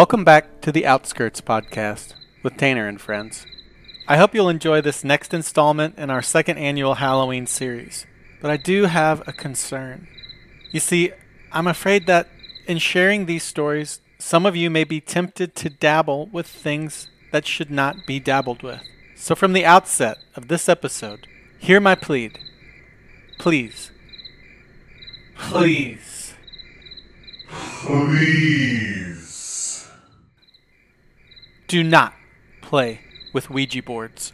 Welcome back to the Outskirts Podcast with Tanner and friends. I hope you'll enjoy this next installment in our second annual Halloween series, but I do have a concern. You see, I'm afraid that in sharing these stories, some of you may be tempted to dabble with things that should not be dabbled with. So, from the outset of this episode, hear my plead. Please. Please. Please. Do not play with Ouija boards.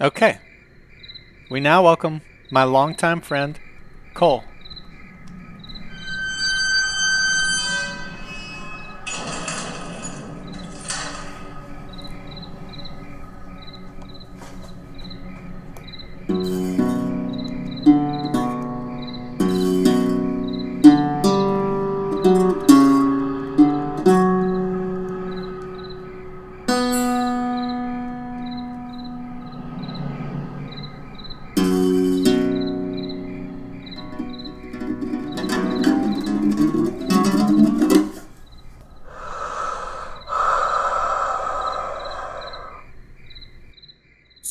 Okay. We now welcome my longtime friend, Cole.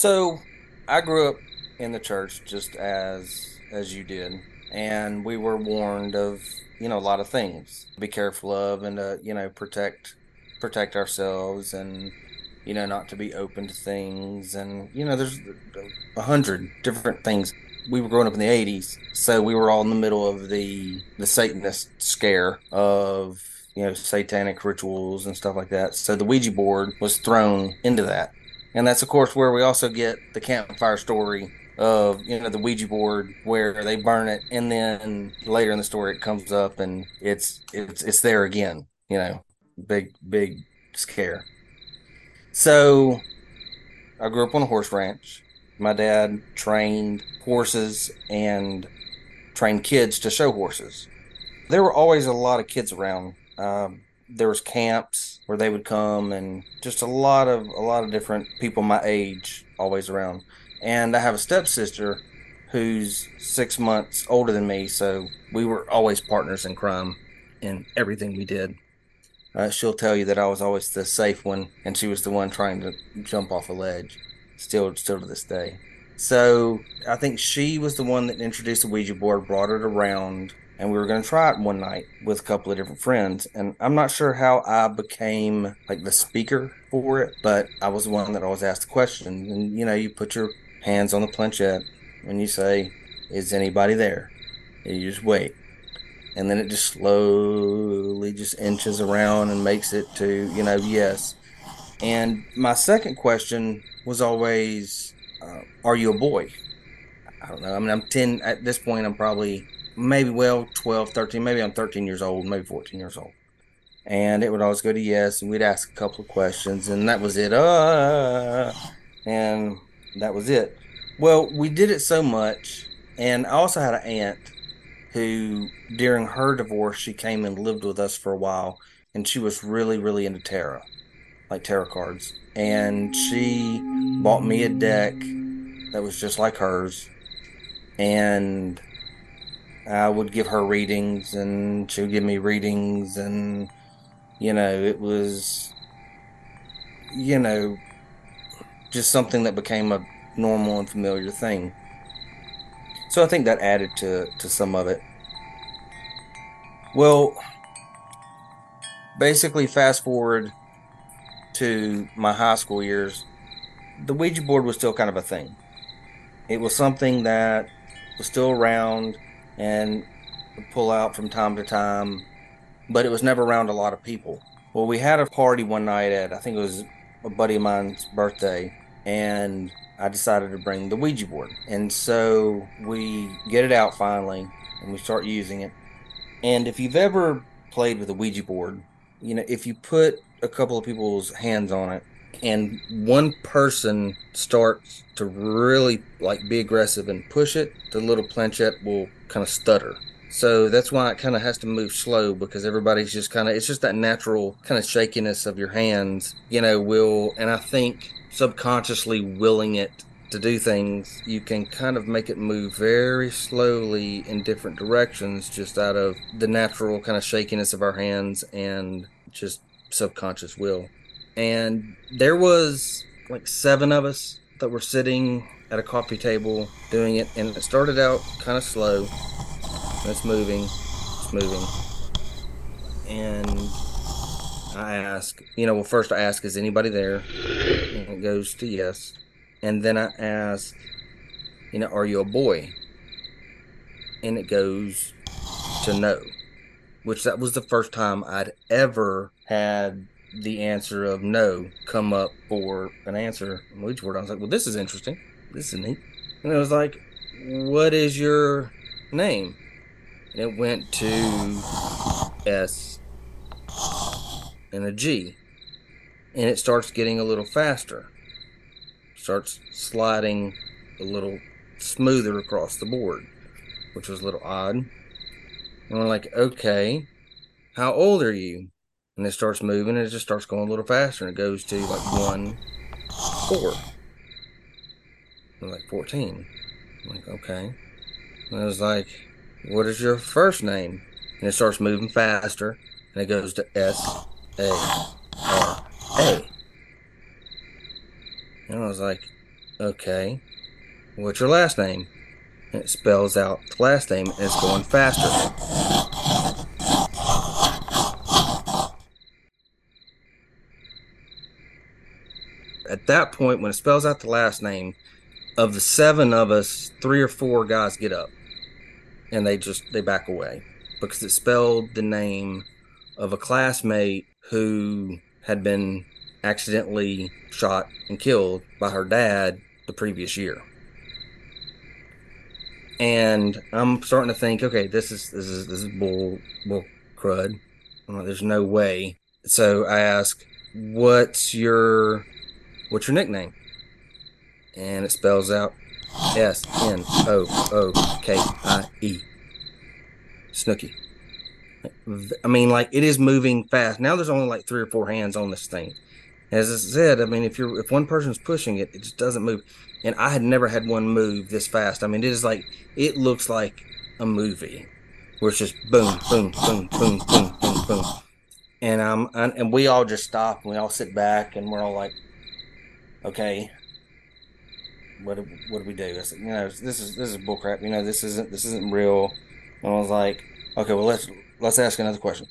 So, I grew up in the church just as as you did, and we were warned of you know a lot of things. Be careful of, and uh, you know protect protect ourselves, and you know not to be open to things, and you know there's a hundred different things. We were growing up in the '80s, so we were all in the middle of the the Satanist scare of you know satanic rituals and stuff like that. So the Ouija board was thrown into that and that's of course where we also get the campfire story of you know the Ouija board where they burn it, and then later in the story it comes up and it's it's it's there again. You know, big big scare. So I grew up on a horse ranch. My dad trained horses and trained kids to show horses. There were always a lot of kids around. Um, there was camps where they would come and just a lot of a lot of different people my age always around. And i have a stepsister who's six months older than me so we were always partners in crime in everything we did. Uh, she'll tell you that i was always the safe one and she was the one trying to jump off a ledge still still to this day. So i think she was the one that introduced the ouija board brought it around and we were going to try it one night with a couple of different friends and i'm not sure how i became like the speaker for it but i was the one that always asked the question. And you know you put your hands on the planchette and you say is anybody there? And you just wait. And then it just slowly just inches around and makes it to you know yes. And my second question was always uh, are you a boy? I don't know. I mean i'm 10 at this point i'm probably maybe well 12 13 maybe i'm 13 years old maybe 14 years old. And it would always go to yes and we'd ask a couple of questions and that was it. Uh, and that was it. Well we did it so much and i also had an aunt who during her divorce she came and lived with us for a while and she was really really into tarot like tarot cards. And she bought me a deck that was just like hers and I would give her readings and she would give me readings and you know it was you know just something that became a normal and familiar thing. So I think that added to to some of it. Well basically fast forward to my high school years the Ouija board was still kind of a thing. It was something that was still around and pull out from time to time, but it was never around a lot of people. Well, we had a party one night at, I think it was a buddy of mine's birthday, and I decided to bring the Ouija board. And so we get it out finally, and we start using it. And if you've ever played with a Ouija board, you know, if you put a couple of people's hands on it, and one person starts to really like be aggressive and push it, the little planchette will kind of stutter. So that's why it kind of has to move slow because everybody's just kind of it's just that natural kind of shakiness of your hands, you know, will and I think subconsciously willing it to do things, you can kind of make it move very slowly in different directions just out of the natural kind of shakiness of our hands and just subconscious will. And there was like seven of us that were sitting at a coffee table doing it, and it started out kind of slow. And it's moving, it's moving. And I ask, you know, well, first I ask, is anybody there? And it goes to yes. And then I ask, you know, are you a boy? And it goes to no, which that was the first time I'd ever had the answer of no come up for an answer which word. I was like, well, this is interesting. This is neat. And it was like, what is your name? And it went to S and a G. And it starts getting a little faster. Starts sliding a little smoother across the board, which was a little odd. And we're like, okay, how old are you? And it starts moving and it just starts going a little faster and it goes to like one, four. Like 14. I'm like, okay. And I was like, what is your first name? And it starts moving faster and it goes to S A R A. And I was like, okay. What's your last name? And it spells out the last name and it's going faster. At that point, when it spells out the last name, of the seven of us, three or four guys get up and they just they back away because it spelled the name of a classmate who had been accidentally shot and killed by her dad the previous year. And I'm starting to think, okay, this is this is this is bull bull crud. There's no way. So I ask, what's your what's your nickname? And it spells out S N O O K I E. Snookie. I mean, like it is moving fast. Now there's only like three or four hands on this thing. As I said, I mean, if you're if one person's pushing it, it just doesn't move. And I had never had one move this fast. I mean, it is like it looks like a movie, where it's just boom, boom, boom, boom, boom, boom, boom. And um, and, we all just stop and we all sit back and we're all like, okay, what do, what do we do? I said, you know, this is this is bullcrap. You know, this isn't this isn't real. And I was like, okay, well let's let's ask another question.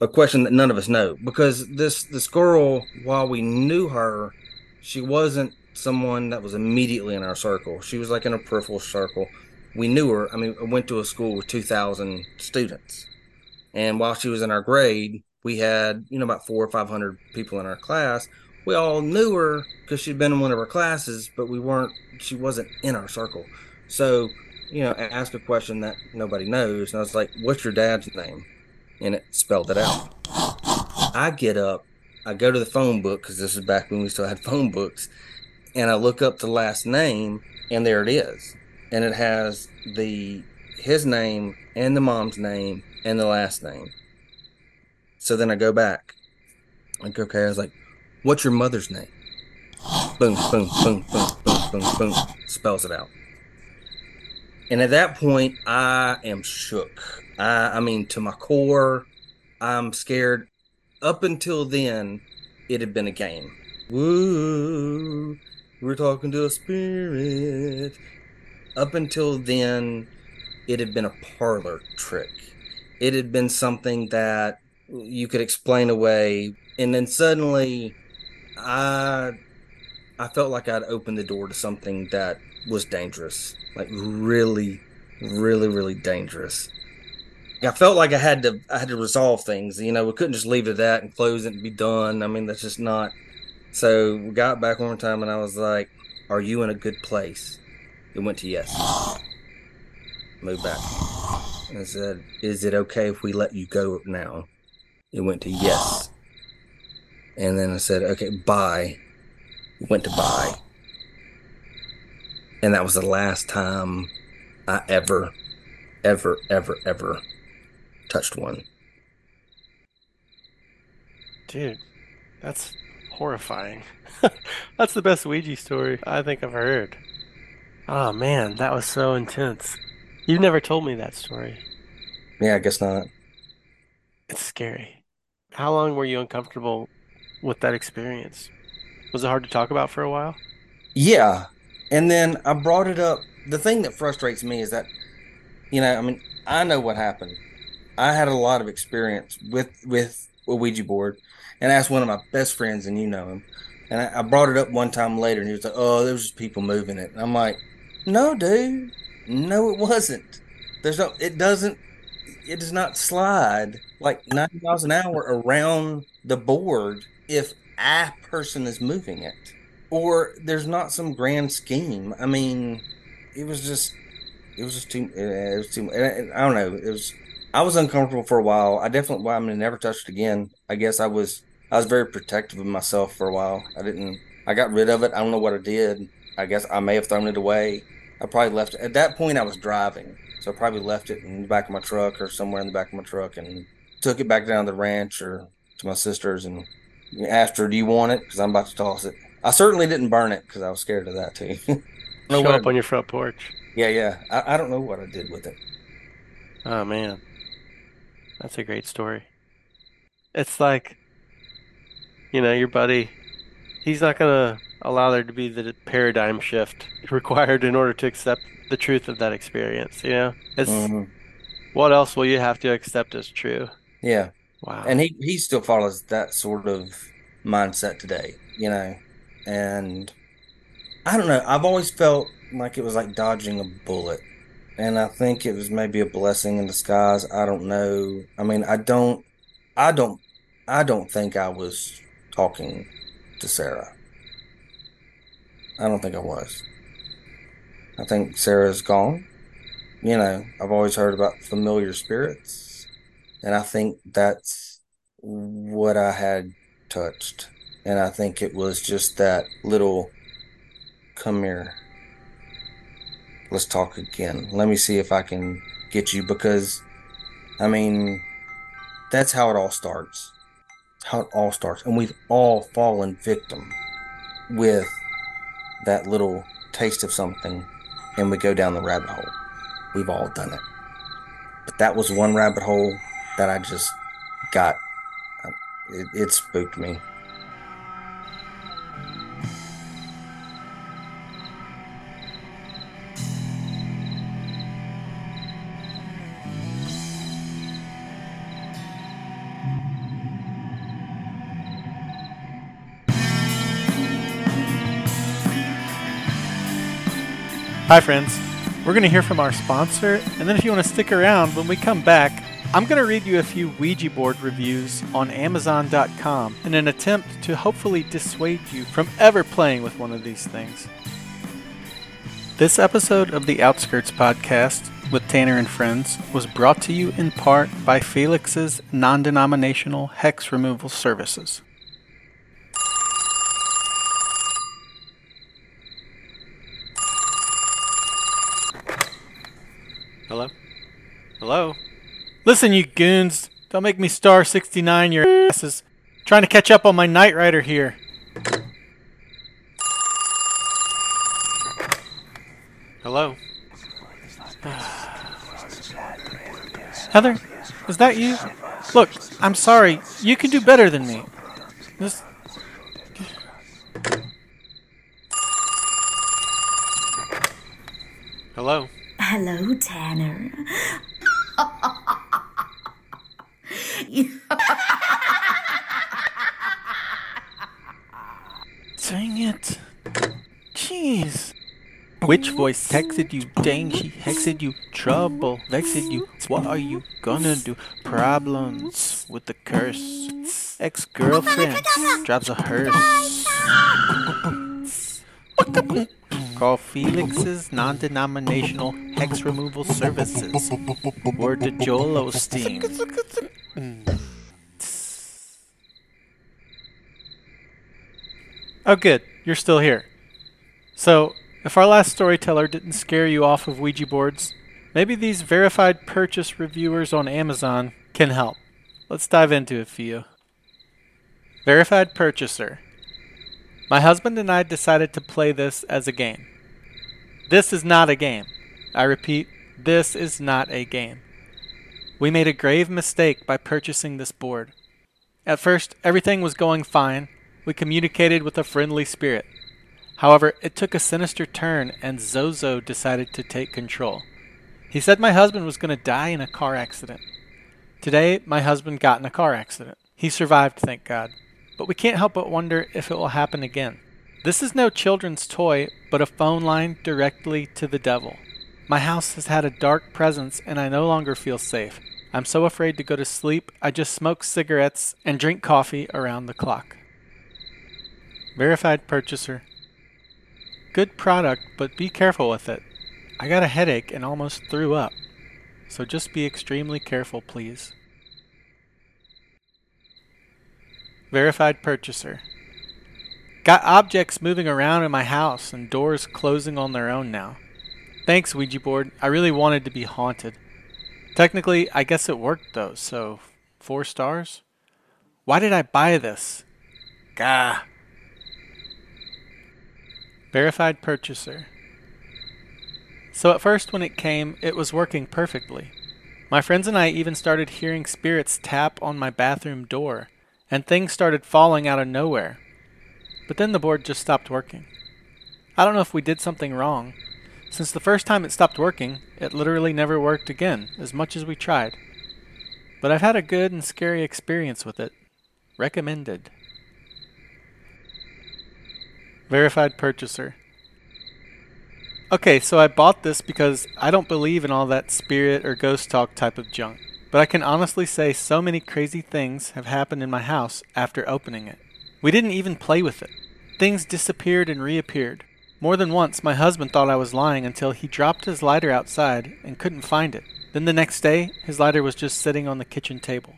A question that none of us know because this this girl, while we knew her, she wasn't someone that was immediately in our circle. She was like in a peripheral circle. We knew her. I mean, I went to a school with two thousand students, and while she was in our grade, we had you know about four or five hundred people in our class we all knew her because she'd been in one of our classes, but we weren't. She wasn't in our circle. So, you know, I asked a question that nobody knows, and I was like, "What's your dad's name?" And it spelled it out. I get up, I go to the phone book because this is back when we still had phone books, and I look up the last name, and there it is, and it has the his name and the mom's name and the last name. So then I go back. Like, okay, I was like, What's your mother's name? Boom, boom, boom, boom, boom, boom, boom. Spells it out. And at that point, I am shook. I, I mean, to my core, I'm scared. Up until then, it had been a game. Woo, we're talking to a spirit. Up until then, it had been a parlor trick. It had been something that you could explain away. And then suddenly, I I felt like I'd opened the door to something that was dangerous, like really, really, really dangerous. I felt like I had to I had to resolve things. You know, we couldn't just leave it at that and close it and be done. I mean, that's just not. So we got back one more time, and I was like, "Are you in a good place?" It went to yes. Moved back. And I said, "Is it okay if we let you go now?" It went to yes. And then I said, okay, bye. Went to bye. And that was the last time I ever, ever, ever, ever touched one. Dude, that's horrifying. that's the best Ouija story I think I've heard. Oh man, that was so intense. You've never told me that story. Yeah, I guess not. It's scary. how long were you uncomfortable with that experience? Was it hard to talk about for a while? Yeah. And then I brought it up. The thing that frustrates me is that, you know, I mean, I know what happened. I had a lot of experience with with a Ouija board, and I asked one of my best friends, and you know him, and I, I brought it up one time later, and he was like, "Oh, there was just people moving it." And I'm like, "No, dude, no, it wasn't. There's no. It doesn't. It does not slide like 90 miles an hour around the board if a person is moving it, or there's not some grand scheme. I mean, it was just." It was just too. Uh, it was too. I don't know. It was I was uncomfortable for a while. I definitely, well, I mean, never touched it again. I guess I was, I was very protective of myself for a while. I didn't, I got rid of it. I don't know what I did. I guess I may have thrown it away. I probably left it. At that point, I was driving. So I probably left it in the back of my truck or somewhere in the back of my truck and took it back down to the ranch or to my sister's and asked her, Do you want it? Because I'm about to toss it. I certainly didn't burn it because I was scared of that too. Show up on your front porch. Yeah, yeah. I, I don't know what I did with it. Oh, man. That's a great story. It's like, you know, your buddy, he's not going to allow there to be the paradigm shift required in order to accept the truth of that experience, you know? It's mm-hmm. what else will you have to accept as true? Yeah. Wow. And he he still follows that sort of mindset today, you know. And I don't know, I've always felt like it was like dodging a bullet and I think it was maybe a blessing in disguise. I don't know. I mean, I don't, I don't, I don't think I was talking to Sarah. I don't think I was. I think Sarah's gone. You know, I've always heard about familiar spirits, and I think that's what I had touched. And I think it was just that little come here let's talk again. Let me see if I can get you because, I mean, that's how it all starts. How it all starts. And we've all fallen victim with that little taste of something and we go down the rabbit hole. We've all done it. But that was one rabbit hole that I just got. It, it spooked me. Hi, friends. We're going to hear from our sponsor, and then if you want to stick around when we come back, I'm going to read you a few Ouija board reviews on Amazon.com in an attempt to hopefully dissuade you from ever playing with one of these things. This episode of the Outskirts Podcast with Tanner and Friends was brought to you in part by Felix's non denominational hex removal services. Hello? Hello? Listen, you goons! Don't make me star 69 your asses. Trying to catch up on my Knight Rider here. Hello? Heather, is that you? Look, I'm sorry. You can do better than me. This. Hello? Hello, Tanner. Uh, uh, Dang it. Jeez. Which voice texted you? Dang, she hexed you. Trouble, vexed you. What are you gonna do? Problems with the curse. Ex girlfriend drives a hearse. Call Felix's non denominational hex removal services. Word to Joel Osteen. Oh, good. You're still here. So, if our last storyteller didn't scare you off of Ouija boards, maybe these verified purchase reviewers on Amazon can help. Let's dive into a few. Verified purchaser. My husband and I decided to play this as a game. This is not a game. I repeat, this is not a game. We made a grave mistake by purchasing this board. At first, everything was going fine. We communicated with a friendly spirit. However, it took a sinister turn and Zozo decided to take control. He said my husband was going to die in a car accident. Today, my husband got in a car accident. He survived, thank God. But we can't help but wonder if it will happen again. This is no children's toy, but a phone line directly to the devil. My house has had a dark presence and I no longer feel safe. I'm so afraid to go to sleep, I just smoke cigarettes and drink coffee around the clock. Verified purchaser. Good product, but be careful with it. I got a headache and almost threw up. So just be extremely careful, please. Verified purchaser. Got objects moving around in my house and doors closing on their own now. Thanks, Ouija board. I really wanted to be haunted. Technically, I guess it worked though, so four stars? Why did I buy this? Gah. Verified purchaser. So at first, when it came, it was working perfectly. My friends and I even started hearing spirits tap on my bathroom door, and things started falling out of nowhere. But then the board just stopped working. I don't know if we did something wrong. Since the first time it stopped working, it literally never worked again, as much as we tried. But I've had a good and scary experience with it. Recommended. Verified purchaser. Okay, so I bought this because I don't believe in all that spirit or ghost talk type of junk. But I can honestly say so many crazy things have happened in my house after opening it. We didn't even play with it. Things disappeared and reappeared. More than once, my husband thought I was lying until he dropped his lighter outside and couldn't find it. Then the next day, his lighter was just sitting on the kitchen table.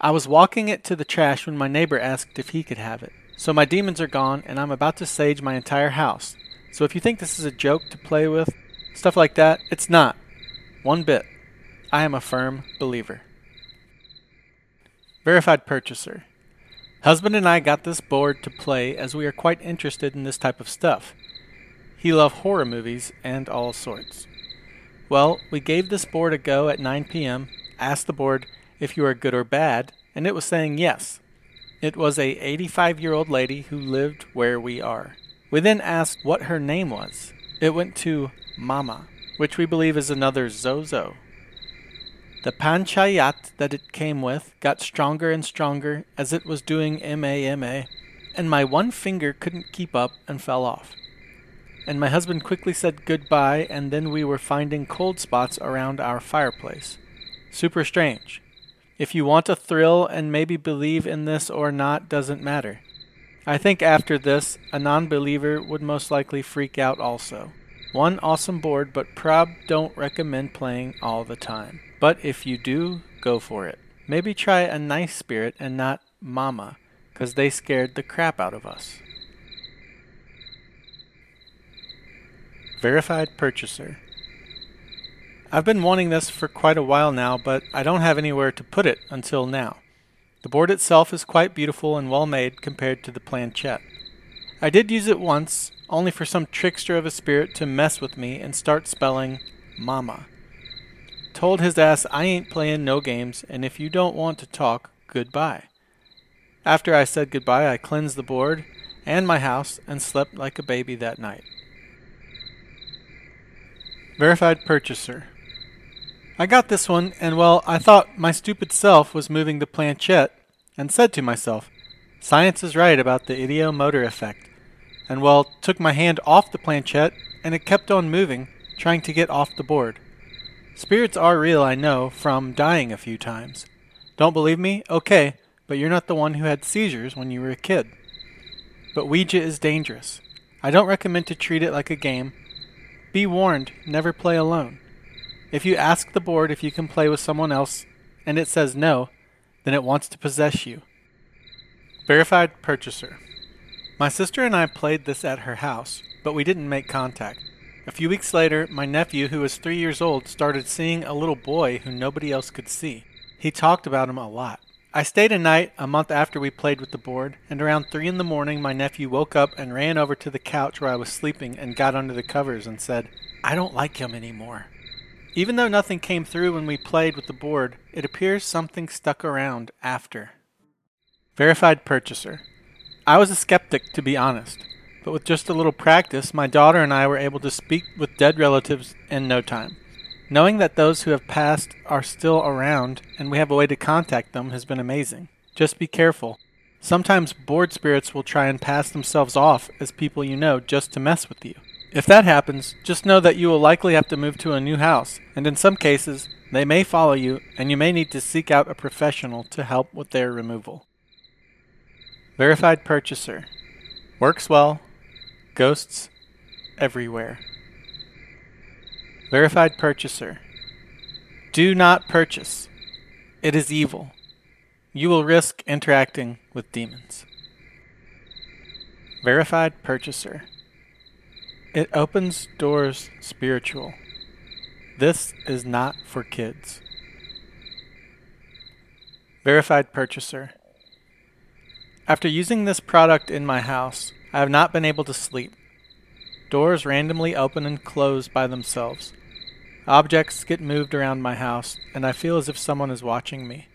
I was walking it to the trash when my neighbor asked if he could have it. So my demons are gone, and I'm about to sage my entire house. So if you think this is a joke to play with, stuff like that, it's not. One bit. I am a firm believer. Verified purchaser. Husband and I got this board to play as we are quite interested in this type of stuff. He loved horror movies and all sorts. Well, we gave this board a go at 9 p.m., asked the board if you are good or bad, and it was saying yes. It was a 85 year old lady who lived where we are. We then asked what her name was. It went to Mama, which we believe is another Zozo. The planchette that it came with got stronger and stronger as it was doing MAMA, and my one finger couldn't keep up and fell off. And my husband quickly said goodbye, and then we were finding cold spots around our fireplace. Super strange. If you want a thrill and maybe believe in this or not doesn't matter. I think after this, a non believer would most likely freak out also. One awesome board, but prob don't recommend playing all the time. But if you do, go for it. Maybe try a nice spirit and not mama, because they scared the crap out of us. Verified purchaser. I've been wanting this for quite a while now, but I don't have anywhere to put it until now. The board itself is quite beautiful and well made compared to the planchette. I did use it once, only for some trickster of a spirit to mess with me and start spelling mama. Told his ass I ain't playing no games, and if you don't want to talk, goodbye. After I said goodbye, I cleansed the board and my house and slept like a baby that night. Verified purchaser. I got this one, and well, I thought my stupid self was moving the planchette, and said to myself, Science is right about the ideomotor effect. And well, took my hand off the planchette, and it kept on moving, trying to get off the board. Spirits are real, I know, from dying a few times. Don't believe me? Okay, but you're not the one who had seizures when you were a kid. But Ouija is dangerous. I don't recommend to treat it like a game. Be warned, never play alone. If you ask the board if you can play with someone else and it says no, then it wants to possess you. Verified purchaser. My sister and I played this at her house, but we didn't make contact. A few weeks later, my nephew, who was three years old, started seeing a little boy who nobody else could see. He talked about him a lot. I stayed a night a month after we played with the board, and around three in the morning, my nephew woke up and ran over to the couch where I was sleeping and got under the covers and said, I don't like him anymore. Even though nothing came through when we played with the board, it appears something stuck around after. Verified purchaser. I was a skeptic, to be honest, but with just a little practice, my daughter and I were able to speak with dead relatives in no time. Knowing that those who have passed are still around and we have a way to contact them has been amazing. Just be careful. Sometimes bored spirits will try and pass themselves off as people you know just to mess with you. If that happens, just know that you will likely have to move to a new house, and in some cases, they may follow you and you may need to seek out a professional to help with their removal. Verified purchaser. Works well. Ghosts everywhere. Verified purchaser. Do not purchase. It is evil. You will risk interacting with demons. Verified purchaser. It opens doors spiritual. This is not for kids. Verified purchaser. After using this product in my house, I have not been able to sleep. Doors randomly open and close by themselves. Objects get moved around my house, and I feel as if someone is watching me.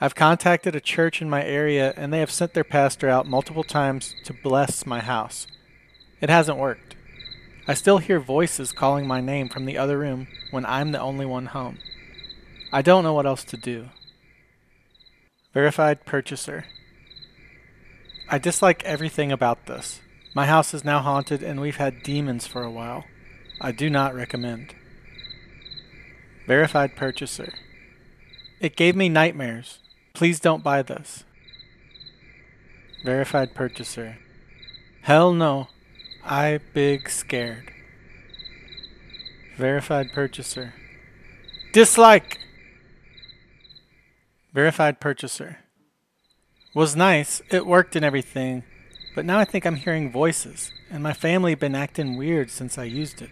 I've contacted a church in my area, and they have sent their pastor out multiple times to bless my house. It hasn't worked. I still hear voices calling my name from the other room when I'm the only one home. I don't know what else to do. Verified purchaser. I dislike everything about this. My house is now haunted and we've had demons for a while. I do not recommend. Verified purchaser. It gave me nightmares. Please don't buy this. Verified purchaser. Hell no. I big scared. Verified purchaser. Dislike. Verified purchaser. Was nice. It worked and everything. But now I think I'm hearing voices, and my family been acting weird since I used it.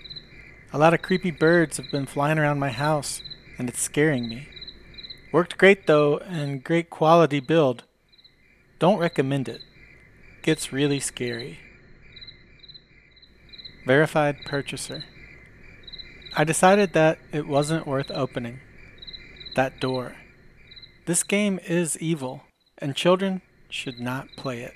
A lot of creepy birds have been flying around my house, and it's scaring me. Worked great though, and great quality build. Don't recommend it. Gets really scary. Verified purchaser. I decided that it wasn't worth opening. That door. This game is evil, and children should not play it.